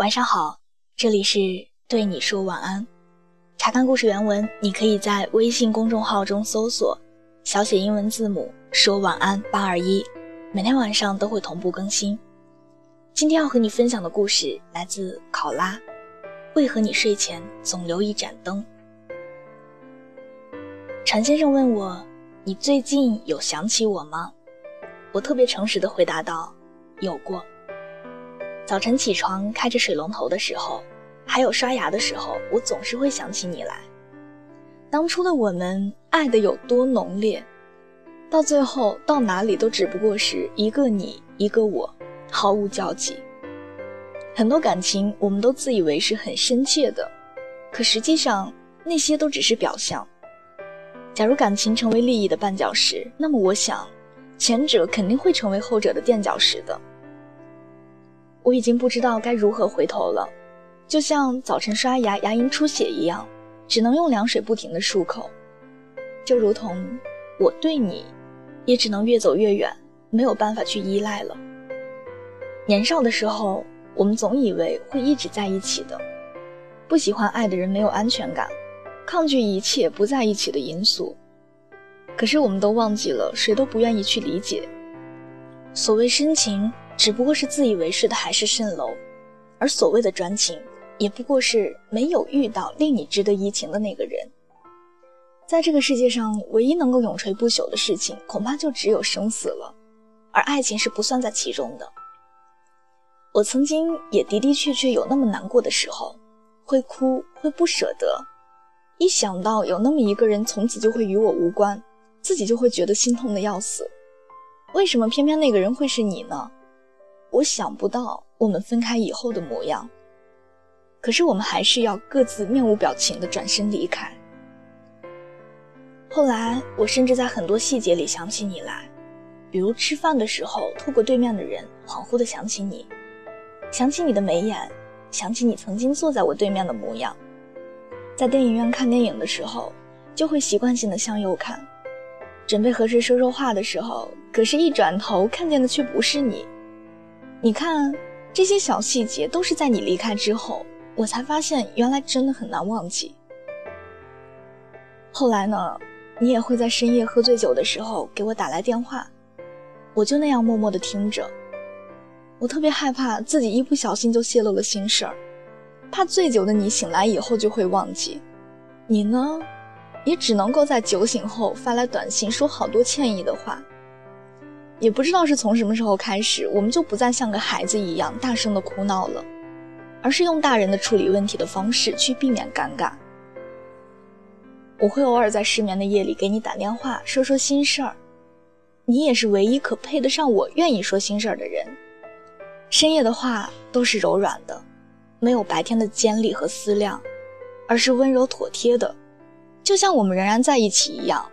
晚上好，这里是对你说晚安。查看故事原文，你可以在微信公众号中搜索小写英文字母说晚安八二一，每天晚上都会同步更新。今天要和你分享的故事来自考拉，为何你睡前总留一盏灯？陈先生问我，你最近有想起我吗？我特别诚实的回答道，有过。早晨起床开着水龙头的时候，还有刷牙的时候，我总是会想起你来。当初的我们爱的有多浓烈，到最后到哪里都只不过是一个你一个我，毫无交集。很多感情我们都自以为是很深切的，可实际上那些都只是表象。假如感情成为利益的绊脚石，那么我想，前者肯定会成为后者的垫脚石的。我已经不知道该如何回头了，就像早晨刷牙牙龈出血一样，只能用凉水不停的漱口。就如同我对你，也只能越走越远，没有办法去依赖了。年少的时候，我们总以为会一直在一起的，不喜欢爱的人没有安全感，抗拒一切不在一起的因素。可是我们都忘记了，谁都不愿意去理解，所谓深情。只不过是自以为是的海市蜃楼，而所谓的专情，也不过是没有遇到令你值得移情的那个人。在这个世界上，唯一能够永垂不朽的事情，恐怕就只有生死了，而爱情是不算在其中的。我曾经也的的确确有那么难过的时候，会哭，会不舍得，一想到有那么一个人从此就会与我无关，自己就会觉得心痛的要死。为什么偏偏那个人会是你呢？我想不到我们分开以后的模样，可是我们还是要各自面无表情的转身离开。后来，我甚至在很多细节里想起你来，比如吃饭的时候，透过对面的人恍惚的想起你，想起你的眉眼，想起你曾经坐在我对面的模样。在电影院看电影的时候，就会习惯性的向右看，准备和谁说说话的时候，可是，一转头看见的却不是你。你看，这些小细节都是在你离开之后，我才发现原来真的很难忘记。后来呢，你也会在深夜喝醉酒的时候给我打来电话，我就那样默默的听着。我特别害怕自己一不小心就泄露了心事儿，怕醉酒的你醒来以后就会忘记。你呢，也只能够在酒醒后发来短信，说好多歉意的话。也不知道是从什么时候开始，我们就不再像个孩子一样大声的哭闹了，而是用大人的处理问题的方式去避免尴尬。我会偶尔在失眠的夜里给你打电话，说说心事儿，你也是唯一可配得上我愿意说心事儿的人。深夜的话都是柔软的，没有白天的尖利和思量，而是温柔妥帖的，就像我们仍然在一起一样。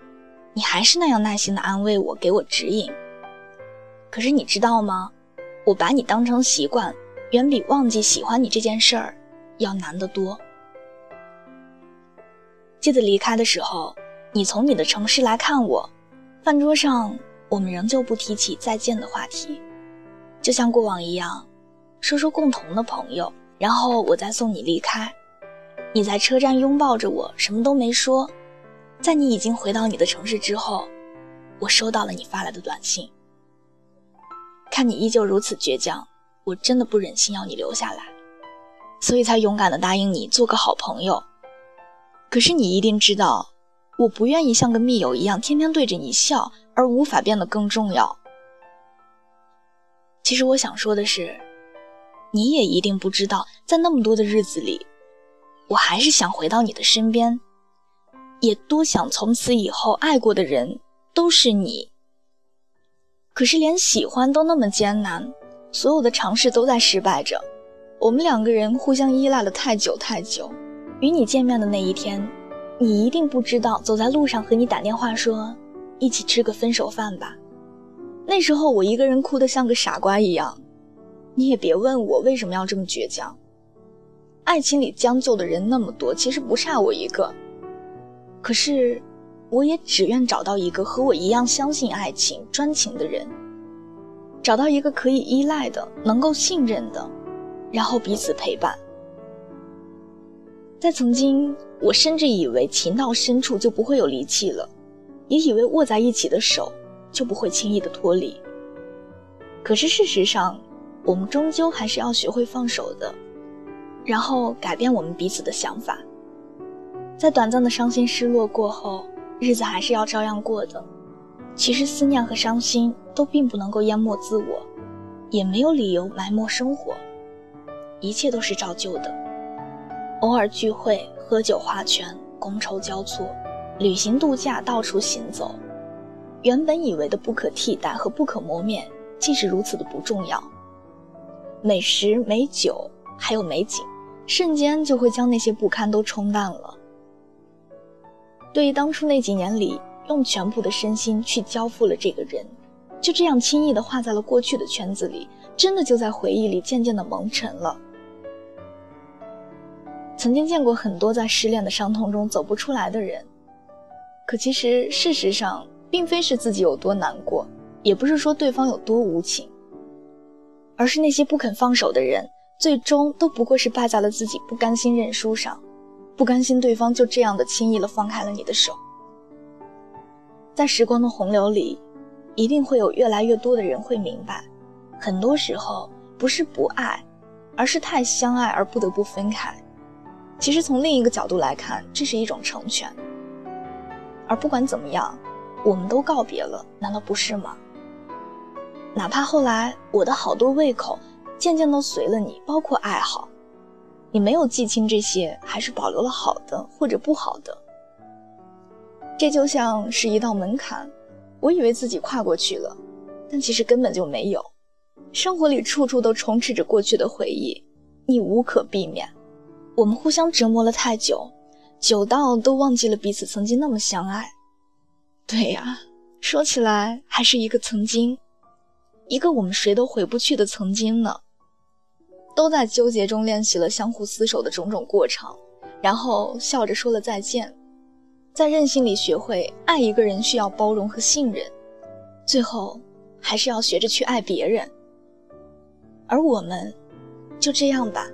你还是那样耐心的安慰我，给我指引。可是你知道吗？我把你当成习惯，远比忘记喜欢你这件事儿要难得多。记得离开的时候，你从你的城市来看我，饭桌上我们仍旧不提起再见的话题，就像过往一样，说说共同的朋友，然后我再送你离开。你在车站拥抱着我，什么都没说。在你已经回到你的城市之后，我收到了你发来的短信。看你依旧如此倔强，我真的不忍心要你留下来，所以才勇敢的答应你做个好朋友。可是你一定知道，我不愿意像个密友一样天天对着你笑，而无法变得更重要。其实我想说的是，你也一定不知道，在那么多的日子里，我还是想回到你的身边，也多想从此以后爱过的人都是你。可是连喜欢都那么艰难，所有的尝试都在失败着。我们两个人互相依赖了太久太久。与你见面的那一天，你一定不知道，走在路上和你打电话说一起吃个分手饭吧。那时候我一个人哭得像个傻瓜一样。你也别问我为什么要这么倔强。爱情里将就的人那么多，其实不差我一个。可是。我也只愿找到一个和我一样相信爱情、专情的人，找到一个可以依赖的、能够信任的，然后彼此陪伴。在曾经，我甚至以为情到深处就不会有离弃了，也以为握在一起的手就不会轻易的脱离。可是事实上，我们终究还是要学会放手的，然后改变我们彼此的想法。在短暂的伤心失落过后，日子还是要照样过的。其实思念和伤心都并不能够淹没自我，也没有理由埋没生活，一切都是照旧的。偶尔聚会、喝酒、划拳、觥筹交错，旅行度假、到处行走，原本以为的不可替代和不可磨灭，竟是如此的不重要。美食、美酒，还有美景，瞬间就会将那些不堪都冲淡了。对于当初那几年里。用全部的身心去交付了这个人，就这样轻易的画在了过去的圈子里，真的就在回忆里渐渐的蒙尘了。曾经见过很多在失恋的伤痛中走不出来的人，可其实事实上并非是自己有多难过，也不是说对方有多无情，而是那些不肯放手的人，最终都不过是败在了自己不甘心认输上，不甘心对方就这样的轻易的放开了你的手。在时光的洪流里，一定会有越来越多的人会明白，很多时候不是不爱，而是太相爱而不得不分开。其实从另一个角度来看，这是一种成全。而不管怎么样，我们都告别了，难道不是吗？哪怕后来我的好多胃口渐渐都随了你，包括爱好，你没有记清这些，还是保留了好的或者不好的。这就像是一道门槛，我以为自己跨过去了，但其实根本就没有。生活里处处都充斥着过去的回忆，你无可避免。我们互相折磨了太久，久到都忘记了彼此曾经那么相爱。对呀，说起来还是一个曾经，一个我们谁都回不去的曾经呢。都在纠结中练习了相互厮守的种种过程，然后笑着说了再见。在任性里学会爱一个人，需要包容和信任，最后还是要学着去爱别人。而我们，就这样吧，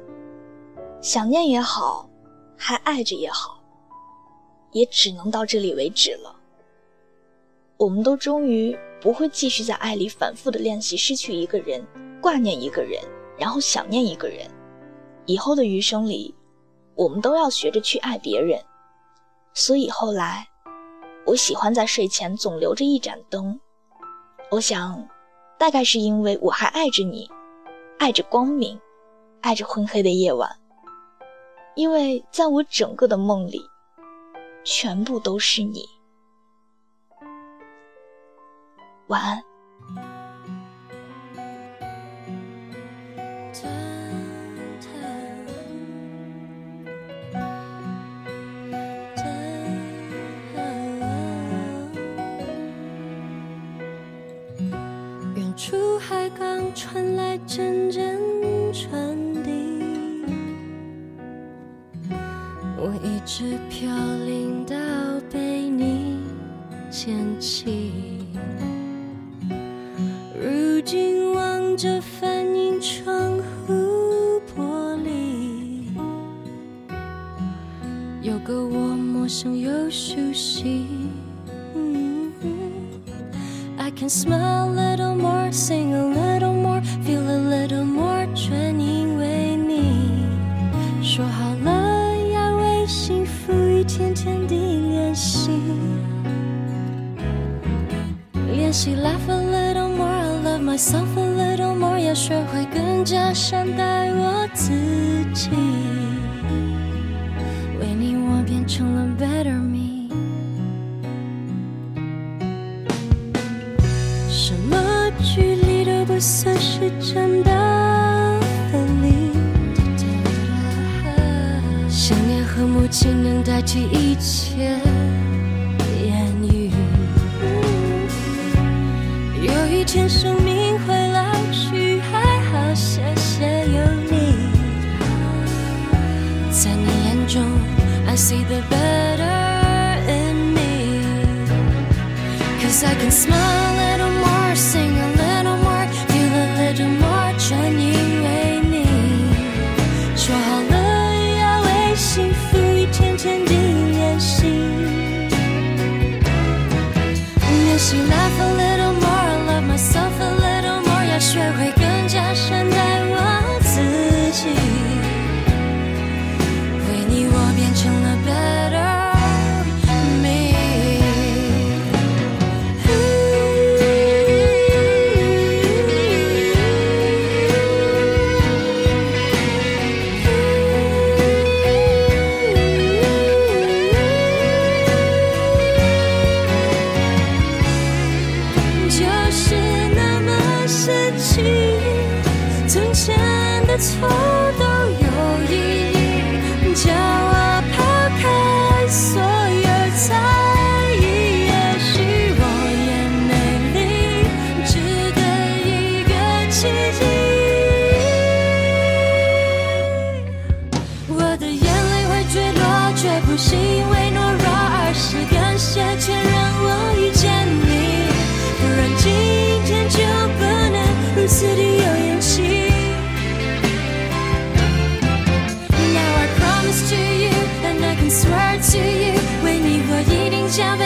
想念也好，还爱着也好，也只能到这里为止了。我们都终于不会继续在爱里反复的练习失去一个人，挂念一个人，然后想念一个人。以后的余生里，我们都要学着去爱别人。所以后来，我喜欢在睡前总留着一盏灯。我想，大概是因为我还爱着你，爱着光明，爱着昏黑的夜晚。因为在我整个的梦里，全部都是你。晚安。传来阵阵传递，我一直飘零到被你捡起。如今望着反映窗户玻璃，有个我陌生又熟悉。I can smile 天天地练习，练习 laugh a little more，I love myself a little more，要学会更加善待我自己。为你我变成了 better me，什么距离都不算。代替一切言语。有一天生命会老去，还好谢谢有你，在你眼中，I see the better in me，cause I can smile a little more，sing imaginar. 一定